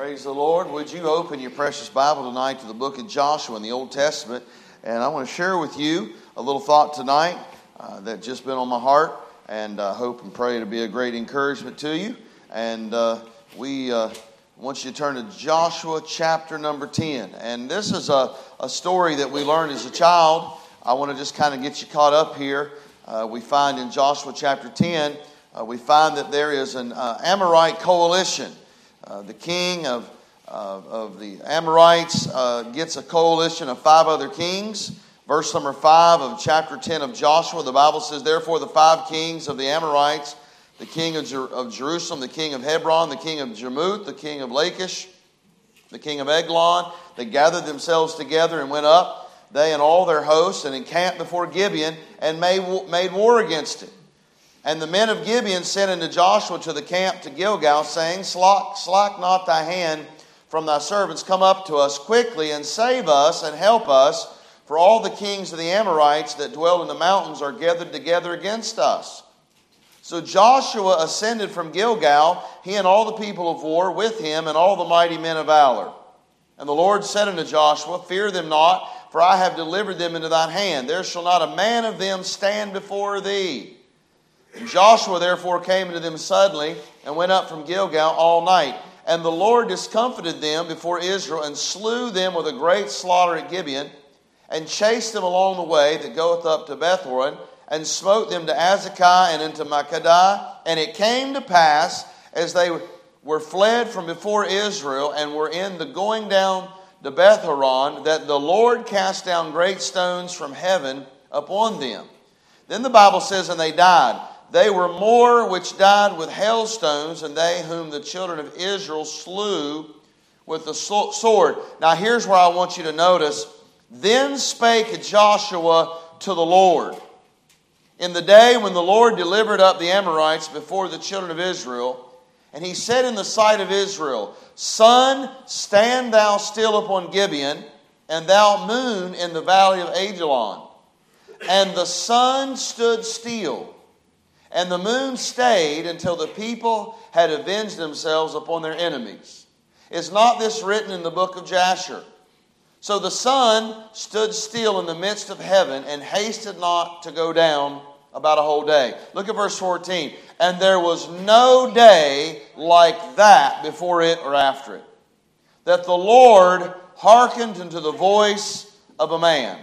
Praise the Lord. Would you open your precious Bible tonight to the book of Joshua in the Old Testament? And I want to share with you a little thought tonight uh, that just been on my heart, and I uh, hope and pray to be a great encouragement to you. And uh, we uh, want you to turn to Joshua chapter number 10. And this is a, a story that we learned as a child. I want to just kind of get you caught up here. Uh, we find in Joshua chapter 10, uh, we find that there is an Amorite coalition. Uh, the king of, uh, of the Amorites uh, gets a coalition of five other kings. Verse number 5 of chapter 10 of Joshua, the Bible says, Therefore, the five kings of the Amorites, the king of, Jer- of Jerusalem, the king of Hebron, the king of Jarmuth, the king of Lachish, the king of Eglon, they gathered themselves together and went up, they and all their hosts, and encamped before Gibeon and made, made war against it. And the men of Gibeon sent unto Joshua to the camp to Gilgal, saying, Slack, slack not thy hand from thy servants, come up to us quickly and save us and help us, for all the kings of the Amorites that dwell in the mountains are gathered together against us. So Joshua ascended from Gilgal, he and all the people of war with him, and all the mighty men of valor. And the Lord said unto Joshua, Fear them not, for I have delivered them into thine hand. There shall not a man of them stand before thee. And Joshua therefore came unto them suddenly and went up from Gilgal all night. And the Lord discomfited them before Israel and slew them with a great slaughter at Gibeon and chased them along the way that goeth up to Bethhoron and smote them to Azekah and into Makkedah. And it came to pass as they were fled from before Israel and were in the going down to Bethhoron that the Lord cast down great stones from heaven upon them. Then the Bible says, and they died. They were more which died with hailstones than they whom the children of Israel slew with the sword. Now, here's where I want you to notice. Then spake Joshua to the Lord. In the day when the Lord delivered up the Amorites before the children of Israel, and he said in the sight of Israel, Sun, stand thou still upon Gibeon, and thou moon in the valley of Ajalon. And the sun stood still and the moon stayed until the people had avenged themselves upon their enemies. Is not this written in the book of Jasher? So the sun stood still in the midst of heaven and hasted not to go down about a whole day. Look at verse 14. And there was no day like that before it or after it, that the Lord hearkened unto the voice of a man.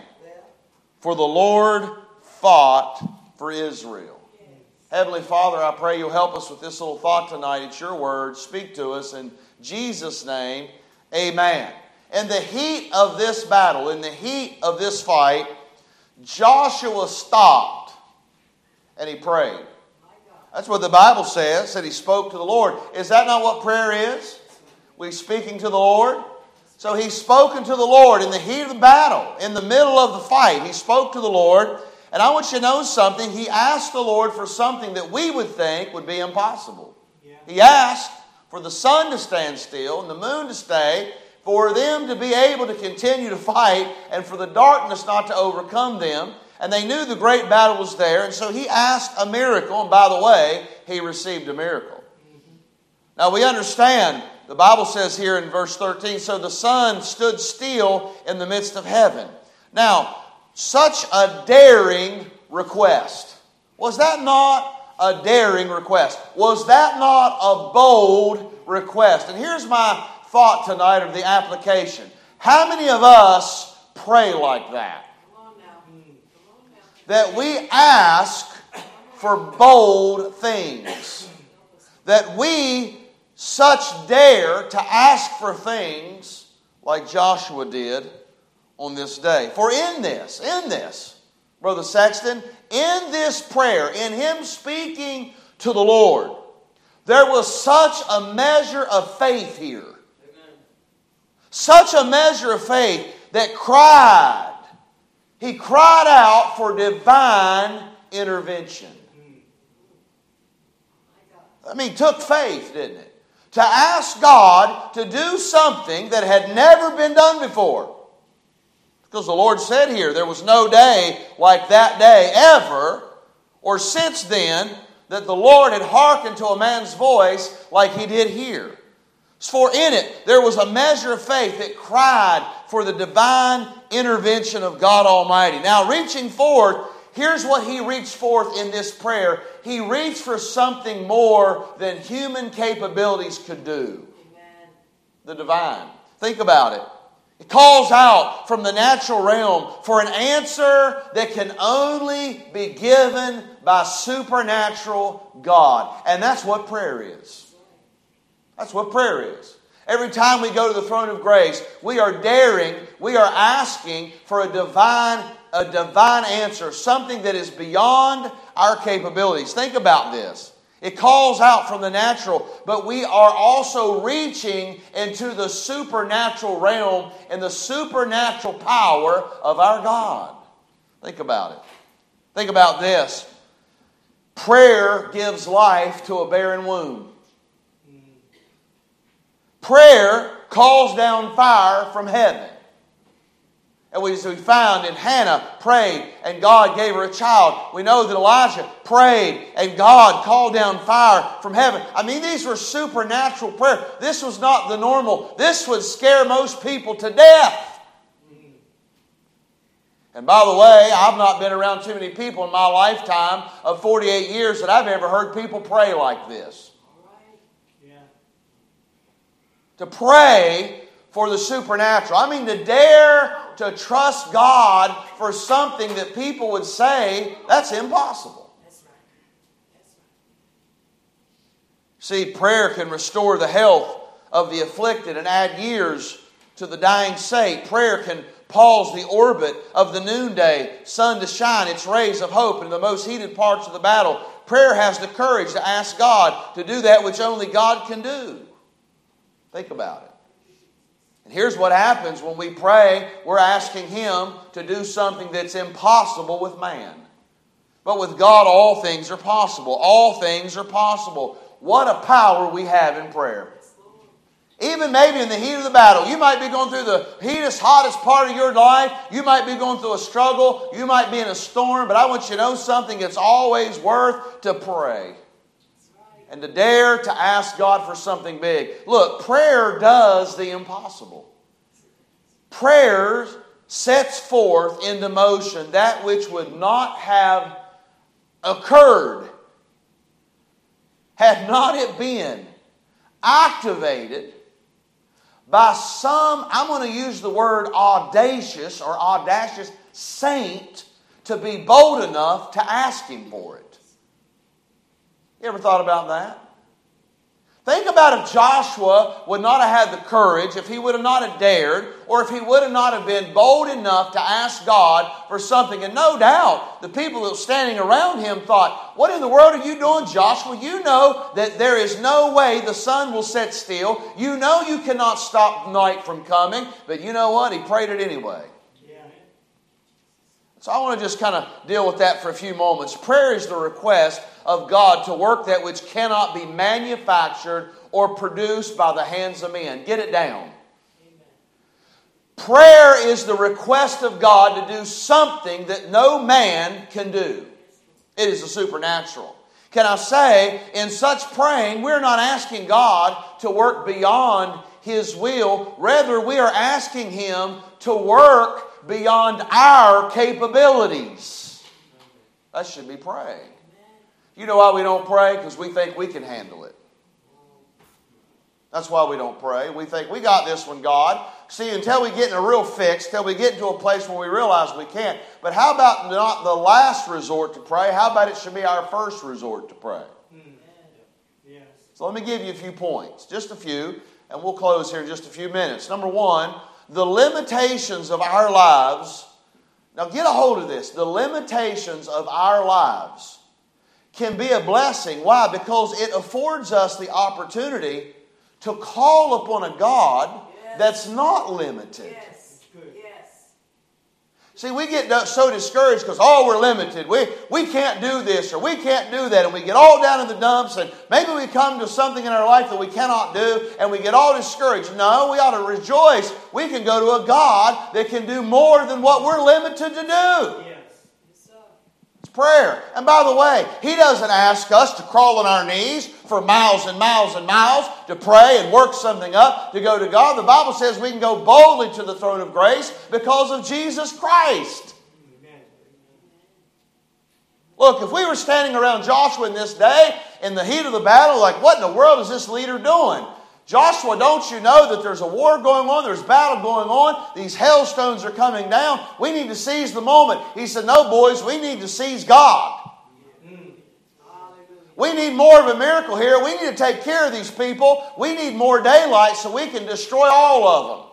For the Lord fought for Israel. Heavenly Father, I pray you'll help us with this little thought tonight. It's your word. Speak to us in Jesus' name. Amen. In the heat of this battle, in the heat of this fight, Joshua stopped and he prayed. That's what the Bible says, that he spoke to the Lord. Is that not what prayer is? We speaking to the Lord? So he spoken to the Lord in the heat of the battle, in the middle of the fight. He spoke to the Lord and I want you to know something. He asked the Lord for something that we would think would be impossible. Yeah. He asked for the sun to stand still and the moon to stay, for them to be able to continue to fight, and for the darkness not to overcome them. And they knew the great battle was there, and so he asked a miracle, and by the way, he received a miracle. Mm-hmm. Now we understand, the Bible says here in verse 13, so the sun stood still in the midst of heaven. Now, such a daring request. Was that not a daring request? Was that not a bold request? And here's my thought tonight of the application. How many of us pray like that? That we ask for bold things. That we such dare to ask for things like Joshua did on this day. For in this, in this, Brother Sexton, in this prayer, in him speaking to the Lord, there was such a measure of faith here. Such a measure of faith that cried. He cried out for divine intervention. I mean, took faith, didn't it? To ask God to do something that had never been done before. Because the Lord said here, there was no day like that day ever, or since then, that the Lord had hearkened to a man's voice like he did here. For in it there was a measure of faith that cried for the divine intervention of God Almighty. Now, reaching forth, here's what he reached forth in this prayer. He reached for something more than human capabilities could do. Amen. The divine. Think about it. It calls out from the natural realm for an answer that can only be given by supernatural God. And that's what prayer is. That's what prayer is. Every time we go to the throne of grace, we are daring, we are asking for a divine a divine answer, something that is beyond our capabilities. Think about this. It calls out from the natural, but we are also reaching into the supernatural realm and the supernatural power of our God. Think about it. Think about this. Prayer gives life to a barren womb. Prayer calls down fire from heaven. And we, we found in Hannah prayed and God gave her a child. We know that Elijah prayed and God called down fire from heaven. I mean, these were supernatural prayer. This was not the normal. This would scare most people to death. And by the way, I've not been around too many people in my lifetime of 48 years that I've ever heard people pray like this to pray for the supernatural. I mean, to dare to trust God for something that people would say that's impossible. That's right. That's right. See, prayer can restore the health of the afflicted and add years to the dying saint. Prayer can pause the orbit of the noonday sun to shine its rays of hope in the most heated parts of the battle. Prayer has the courage to ask God to do that which only God can do. Think about it. And here's what happens when we pray we're asking Him to do something that's impossible with man. But with God, all things are possible. All things are possible. What a power we have in prayer. Even maybe in the heat of the battle, you might be going through the heatest, hottest part of your life. You might be going through a struggle. You might be in a storm. But I want you to know something. It's always worth to pray and to dare to ask God for something big. Look, prayer does the impossible. Prayer sets forth into motion that which would not have occurred had not it been activated by some, I'm going to use the word audacious or audacious saint to be bold enough to ask him for it. You ever thought about that? Think about if Joshua would not have had the courage, if he would have not have dared, or if he would have not have been bold enough to ask God for something. And no doubt, the people that were standing around him thought, What in the world are you doing, Joshua? You know that there is no way the sun will set still. You know you cannot stop night from coming. But you know what? He prayed it anyway. So I want to just kind of deal with that for a few moments. Prayer is the request of God to work that which cannot be manufactured or produced by the hands of men. Get it down. Prayer is the request of God to do something that no man can do. It is the supernatural. Can I say, in such praying, we're not asking God to work beyond His will. Rather, we are asking Him to work beyond our capabilities. That should be praying. You know why we don't pray? Because we think we can handle it. That's why we don't pray. We think we got this one, God. See, until we get in a real fix, till we get into a place where we realize we can't. But how about not the last resort to pray? How about it should be our first resort to pray? So let me give you a few points, just a few, and we'll close here in just a few minutes. Number one, the limitations of our lives. Now, get a hold of this. The limitations of our lives can be a blessing. Why? Because it affords us the opportunity to call upon a God that's not limited. Yes. See, we get so discouraged because, oh, we're limited. We, we can't do this or we can't do that. And we get all down in the dumps and maybe we come to something in our life that we cannot do and we get all discouraged. No, we ought to rejoice. We can go to a God that can do more than what we're limited to do. Prayer. And by the way, He doesn't ask us to crawl on our knees for miles and miles and miles to pray and work something up to go to God. The Bible says we can go boldly to the throne of grace because of Jesus Christ. Look, if we were standing around Joshua in this day in the heat of the battle, like, what in the world is this leader doing? Joshua, don't you know that there's a war going on? There's battle going on. These hailstones are coming down. We need to seize the moment. He said, No, boys, we need to seize God. We need more of a miracle here. We need to take care of these people. We need more daylight so we can destroy all of them.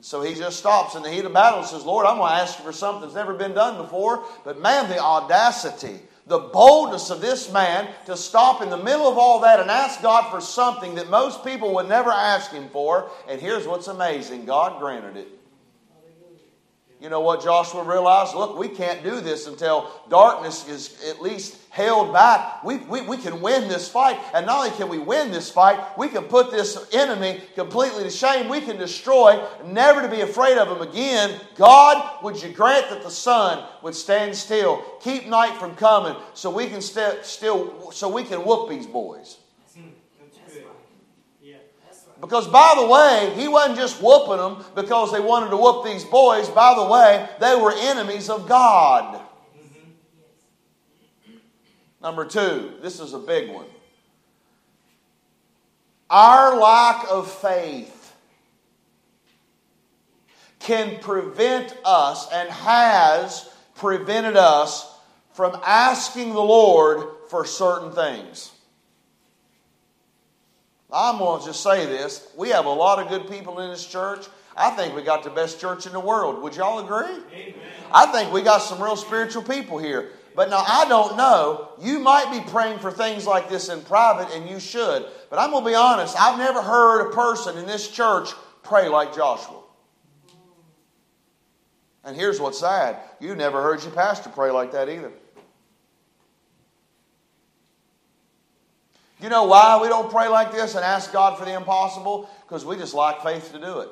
So he just stops in the heat of battle and says, Lord, I'm going to ask you for something that's never been done before. But man, the audacity the boldness of this man to stop in the middle of all that and ask God for something that most people would never ask him for. And here's what's amazing God granted it. You know what Joshua realized? Look, we can't do this until darkness is at least held back. We, we, we can win this fight. And not only can we win this fight, we can put this enemy completely to shame. We can destroy, never to be afraid of him again. God, would you grant that the sun would stand still, keep night from coming, so we can st- still, so we can whoop these boys. Because, by the way, he wasn't just whooping them because they wanted to whoop these boys. By the way, they were enemies of God. Number two, this is a big one. Our lack of faith can prevent us and has prevented us from asking the Lord for certain things. I'm going to just say this. We have a lot of good people in this church. I think we got the best church in the world. Would y'all agree? Amen. I think we got some real spiritual people here. But now I don't know. You might be praying for things like this in private, and you should. But I'm going to be honest. I've never heard a person in this church pray like Joshua. And here's what's sad you never heard your pastor pray like that either. You know why we don't pray like this and ask God for the impossible? Because we just lack faith to do it.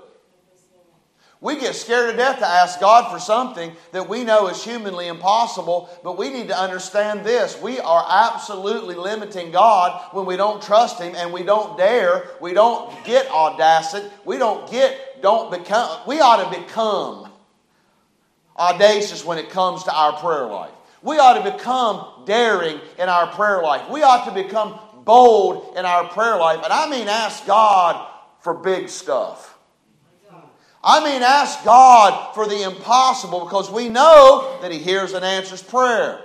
We get scared to death to ask God for something that we know is humanly impossible, but we need to understand this. We are absolutely limiting God when we don't trust Him and we don't dare, we don't get audacity, we don't get, don't become, we ought to become audacious when it comes to our prayer life. We ought to become daring in our prayer life. We ought to become bold in our prayer life. And I mean, ask God for big stuff. I mean, ask God for the impossible because we know that He hears and answers prayer.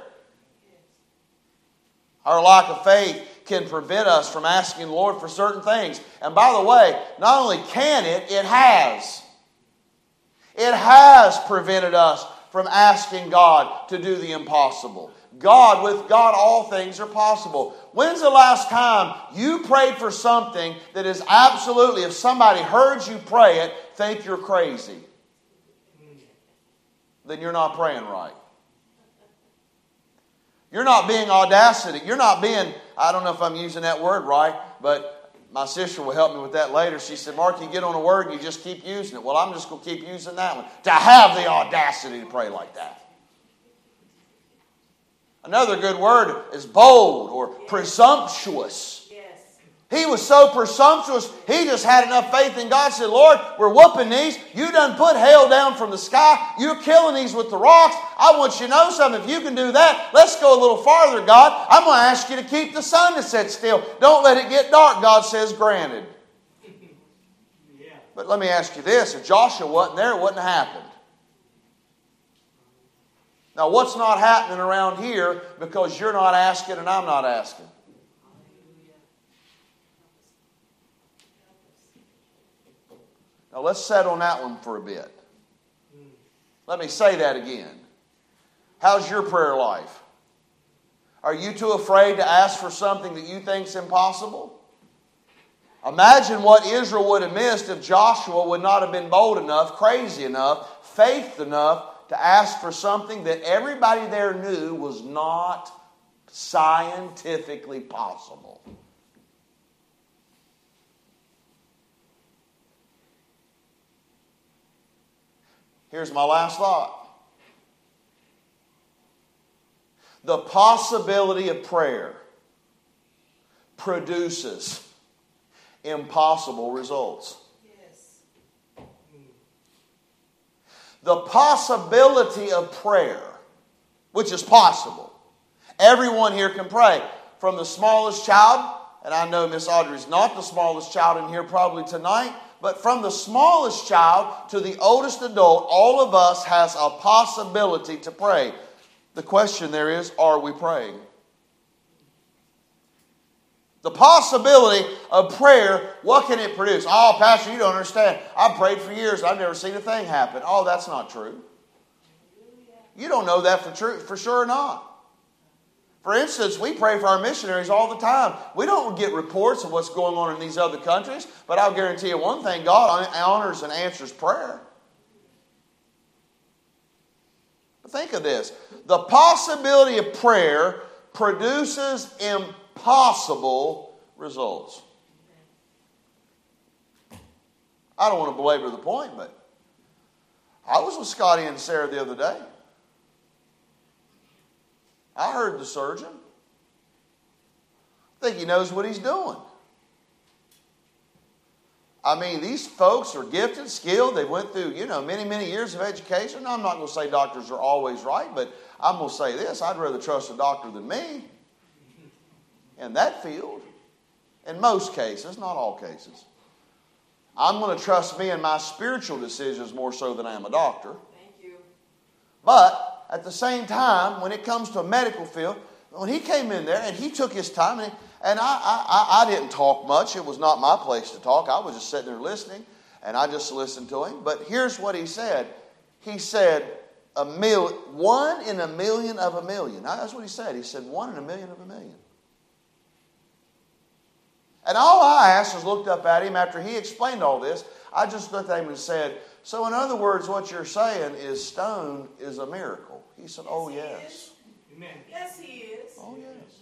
Our lack of faith can prevent us from asking the Lord for certain things. And by the way, not only can it, it has. It has prevented us from asking God to do the impossible. God, with God, all things are possible. When's the last time you prayed for something that is absolutely, if somebody heard you pray it, think you're crazy? Then you're not praying right. You're not being audacity. You're not being, I don't know if I'm using that word right, but my sister will help me with that later. She said, Mark, you get on a word and you just keep using it. Well, I'm just going to keep using that one. To have the audacity to pray like that. Another good word is bold or presumptuous. He was so presumptuous, he just had enough faith in God. Said, Lord, we're whooping these. You done put hail down from the sky. You're killing these with the rocks. I want you to know something. If you can do that, let's go a little farther, God. I'm going to ask you to keep the sun to set still. Don't let it get dark. God says, granted. But let me ask you this if Joshua wasn't there, it wouldn't have happened. Now, what's not happening around here because you're not asking and I'm not asking? Now, let's set on that one for a bit. Let me say that again. How's your prayer life? Are you too afraid to ask for something that you think's impossible? Imagine what Israel would have missed if Joshua would not have been bold enough, crazy enough, faith enough to ask for something that everybody there knew was not scientifically possible. Here's my last thought. The possibility of prayer produces impossible results. The possibility of prayer, which is possible. Everyone here can pray. From the smallest child, and I know Miss Audrey's not the smallest child in here probably tonight, but from the smallest child to the oldest adult, all of us has a possibility to pray. The question there is, are we praying? The possibility of prayer, what can it produce? Oh, Pastor, you don't understand. I've prayed for years. I've never seen a thing happen. Oh, that's not true. You don't know that for, true, for sure or not. For instance, we pray for our missionaries all the time. We don't get reports of what's going on in these other countries, but I'll guarantee you one thing God honors and answers prayer. But think of this the possibility of prayer produces impossible results. I don't want to belabor the point, but I was with Scotty and Sarah the other day. I heard the surgeon. I think he knows what he's doing. I mean, these folks are gifted, skilled. They went through, you know, many, many years of education. I'm not going to say doctors are always right, but I'm going to say this I'd rather trust a doctor than me in that field. In most cases, not all cases. I'm going to trust me in my spiritual decisions more so than I am a doctor. Thank you. But at the same time, when it comes to a medical field, when he came in there and he took his time, and, and I, I, I didn't talk much. It was not my place to talk. I was just sitting there listening, and I just listened to him. But here's what he said He said, a mil, one in a million of a million. Now, that's what he said. He said, one in a million of a million. And all I asked was looked up at him after he explained all this. I just looked at him and said, So, in other words, what you're saying is stone is a miracle. He said, Oh, yes. Amen. Yes, he is. Oh, yes.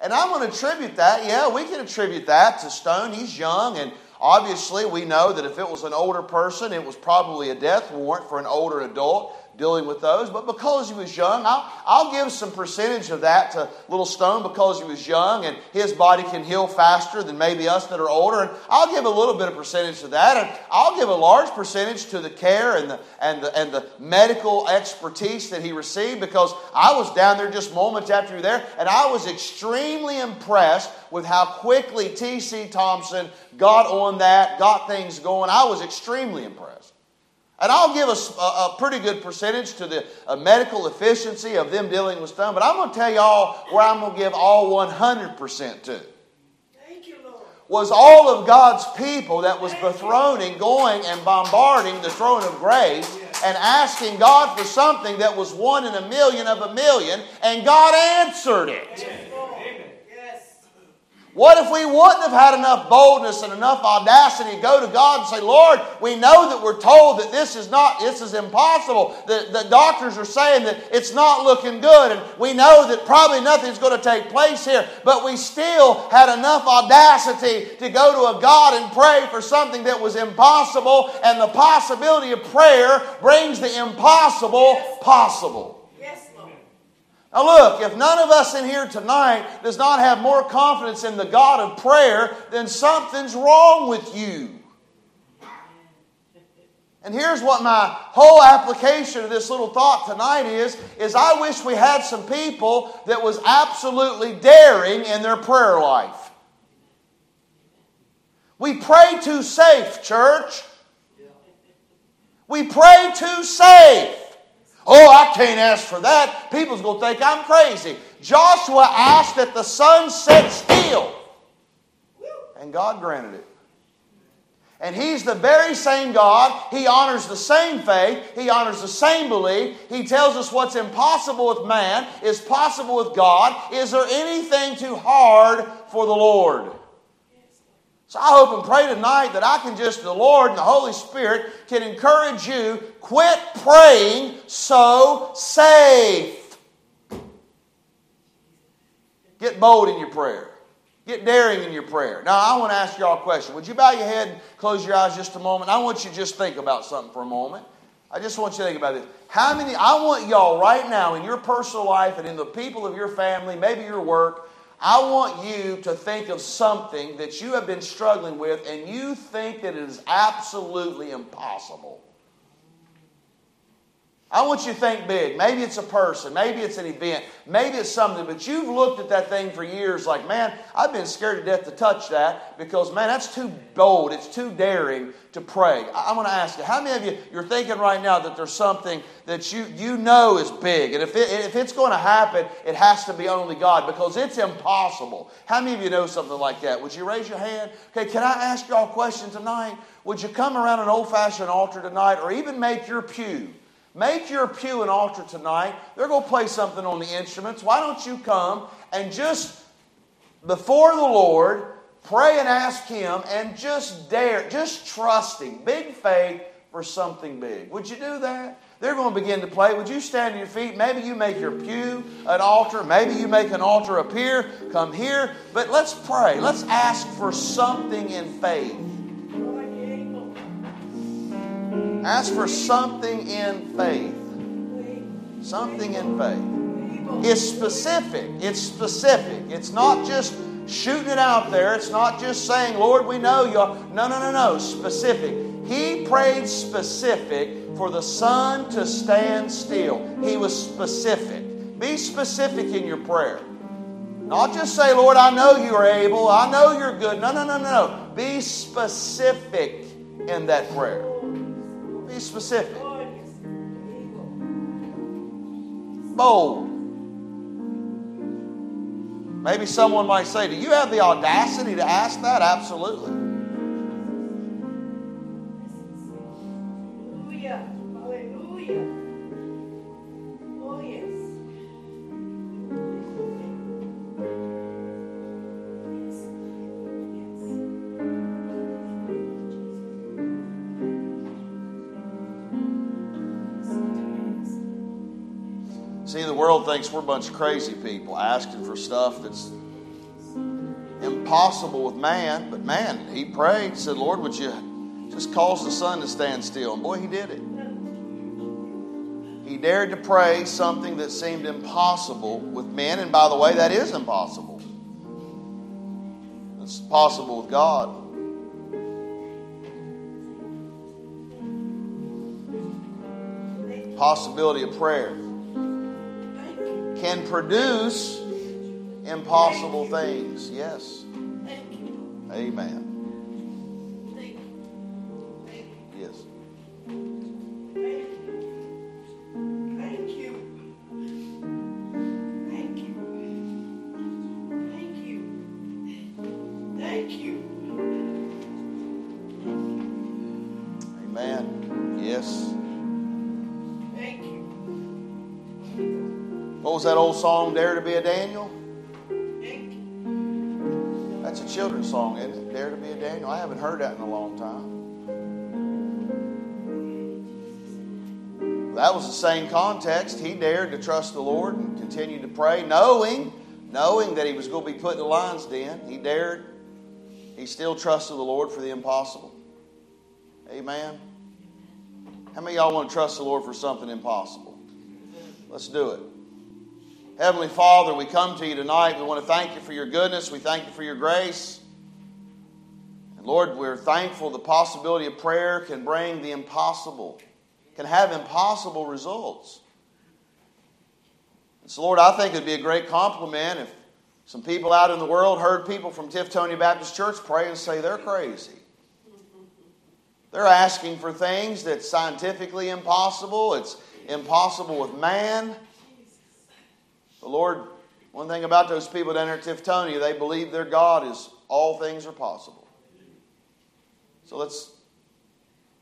And I'm going to attribute that. Yeah, we can attribute that to Stone. He's young, and obviously, we know that if it was an older person, it was probably a death warrant for an older adult dealing with those. But because he was young, I'll, I'll give some percentage of that to Little Stone because he was young and his body can heal faster than maybe us that are older. And I'll give a little bit of percentage to that. And I'll give a large percentage to the care and the, and the, and the medical expertise that he received because I was down there just moments after you were there and I was extremely impressed with how quickly T.C. Thompson got on that, got things going. I was extremely impressed. And I'll give a, a, pretty good percentage to the uh, medical efficiency of them dealing with stone, but I'm going to tell y'all where I'm going to give all 100% to. Thank you, Lord. Was all of God's people that was bethroning, going and bombarding the throne of grace and asking God for something that was one in a million of a million, and God answered it. What if we wouldn't have had enough boldness and enough audacity to go to God and say, Lord, we know that we're told that this is not, this is impossible. The, the doctors are saying that it's not looking good, and we know that probably nothing's going to take place here, but we still had enough audacity to go to a God and pray for something that was impossible, and the possibility of prayer brings the impossible possible. Now, look, if none of us in here tonight does not have more confidence in the God of prayer, then something's wrong with you. And here's what my whole application of this little thought tonight is is I wish we had some people that was absolutely daring in their prayer life. We pray too safe, church. We pray too safe. Oh, I can't ask for that. People's going to think I'm crazy. Joshua asked that the sun set still, and God granted it. And He's the very same God. He honors the same faith. He honors the same belief. He tells us what's impossible with man is possible with God. Is there anything too hard for the Lord? So I hope and pray tonight that I can just, the Lord and the Holy Spirit can encourage you quit praying so safe. Get bold in your prayer. Get daring in your prayer. Now, I want to ask y'all a question. Would you bow your head and close your eyes just a moment? I want you to just think about something for a moment. I just want you to think about this. How many, I want y'all right now in your personal life and in the people of your family, maybe your work, I want you to think of something that you have been struggling with and you think that it is absolutely impossible. I want you to think big. Maybe it's a person, maybe it's an event, maybe it's something, but you've looked at that thing for years like, man, I've been scared to death to touch that because, man, that's too bold, it's too daring to pray. I, am going to ask you, how many of you, you're thinking right now that there's something that you, you know is big, and if, it, if it's going to happen, it has to be only God because it's impossible. How many of you know something like that? Would you raise your hand? Okay, can I ask y'all a question tonight? Would you come around an old fashioned altar tonight or even make your pew? Make your pew an altar tonight. They're going to play something on the instruments. Why don't you come and just before the Lord pray and ask Him and just dare, just trusting, big faith for something big. Would you do that? They're going to begin to play. Would you stand on your feet? Maybe you make your pew an altar. Maybe you make an altar up here. Come here. But let's pray. Let's ask for something in faith. Ask for something in faith. Something in faith. It's specific. It's specific. It's not just shooting it out there. It's not just saying, Lord, we know you. No, no, no, no. Specific. He prayed specific for the sun to stand still. He was specific. Be specific in your prayer. Not just say, Lord, I know you are able. I know you're good. No, no, no, no. Be specific in that prayer. Be specific. Bold. Maybe someone might say, Do you have the audacity to ask that? Absolutely. World thinks we're a bunch of crazy people asking for stuff that's impossible with man. But man, he prayed, said, Lord, would you just cause the sun to stand still? And boy, he did it. He dared to pray something that seemed impossible with men. And by the way, that is impossible. It's possible with God. Possibility of prayer can produce impossible things. Yes. Amen. Song, Dare to be a Daniel? That's a children's song, isn't it? Dare to be a Daniel. I haven't heard that in a long time. That was the same context. He dared to trust the Lord and continue to pray, knowing, knowing that he was going to be put in the lion's den. He dared. He still trusted the Lord for the impossible. Amen. How many of y'all want to trust the Lord for something impossible? Let's do it. Heavenly Father, we come to you tonight. We want to thank you for your goodness. We thank you for your grace. And Lord, we're thankful the possibility of prayer can bring the impossible, can have impossible results. And so, Lord, I think it'd be a great compliment if some people out in the world heard people from Tiftonia Baptist Church pray and say they're crazy. They're asking for things that's scientifically impossible, it's impossible with man. But Lord, one thing about those people down there at Tiftonia, they believe their God is all things are possible. So let's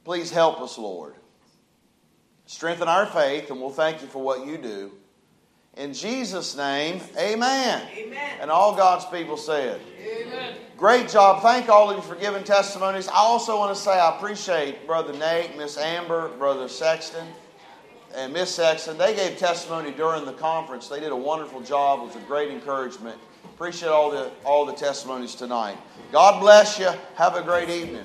please help us, Lord. Strengthen our faith, and we'll thank you for what you do. In Jesus' name, amen. Amen. And all God's people said, Amen. Great job. Thank all of you for giving testimonies. I also want to say I appreciate Brother Nate, Miss Amber, Brother Sexton, and Miss Sexton. They gave testimony during the conference. They did a wonderful job. It was a great encouragement. Appreciate all the all the testimonies tonight. God bless you. Have a great evening.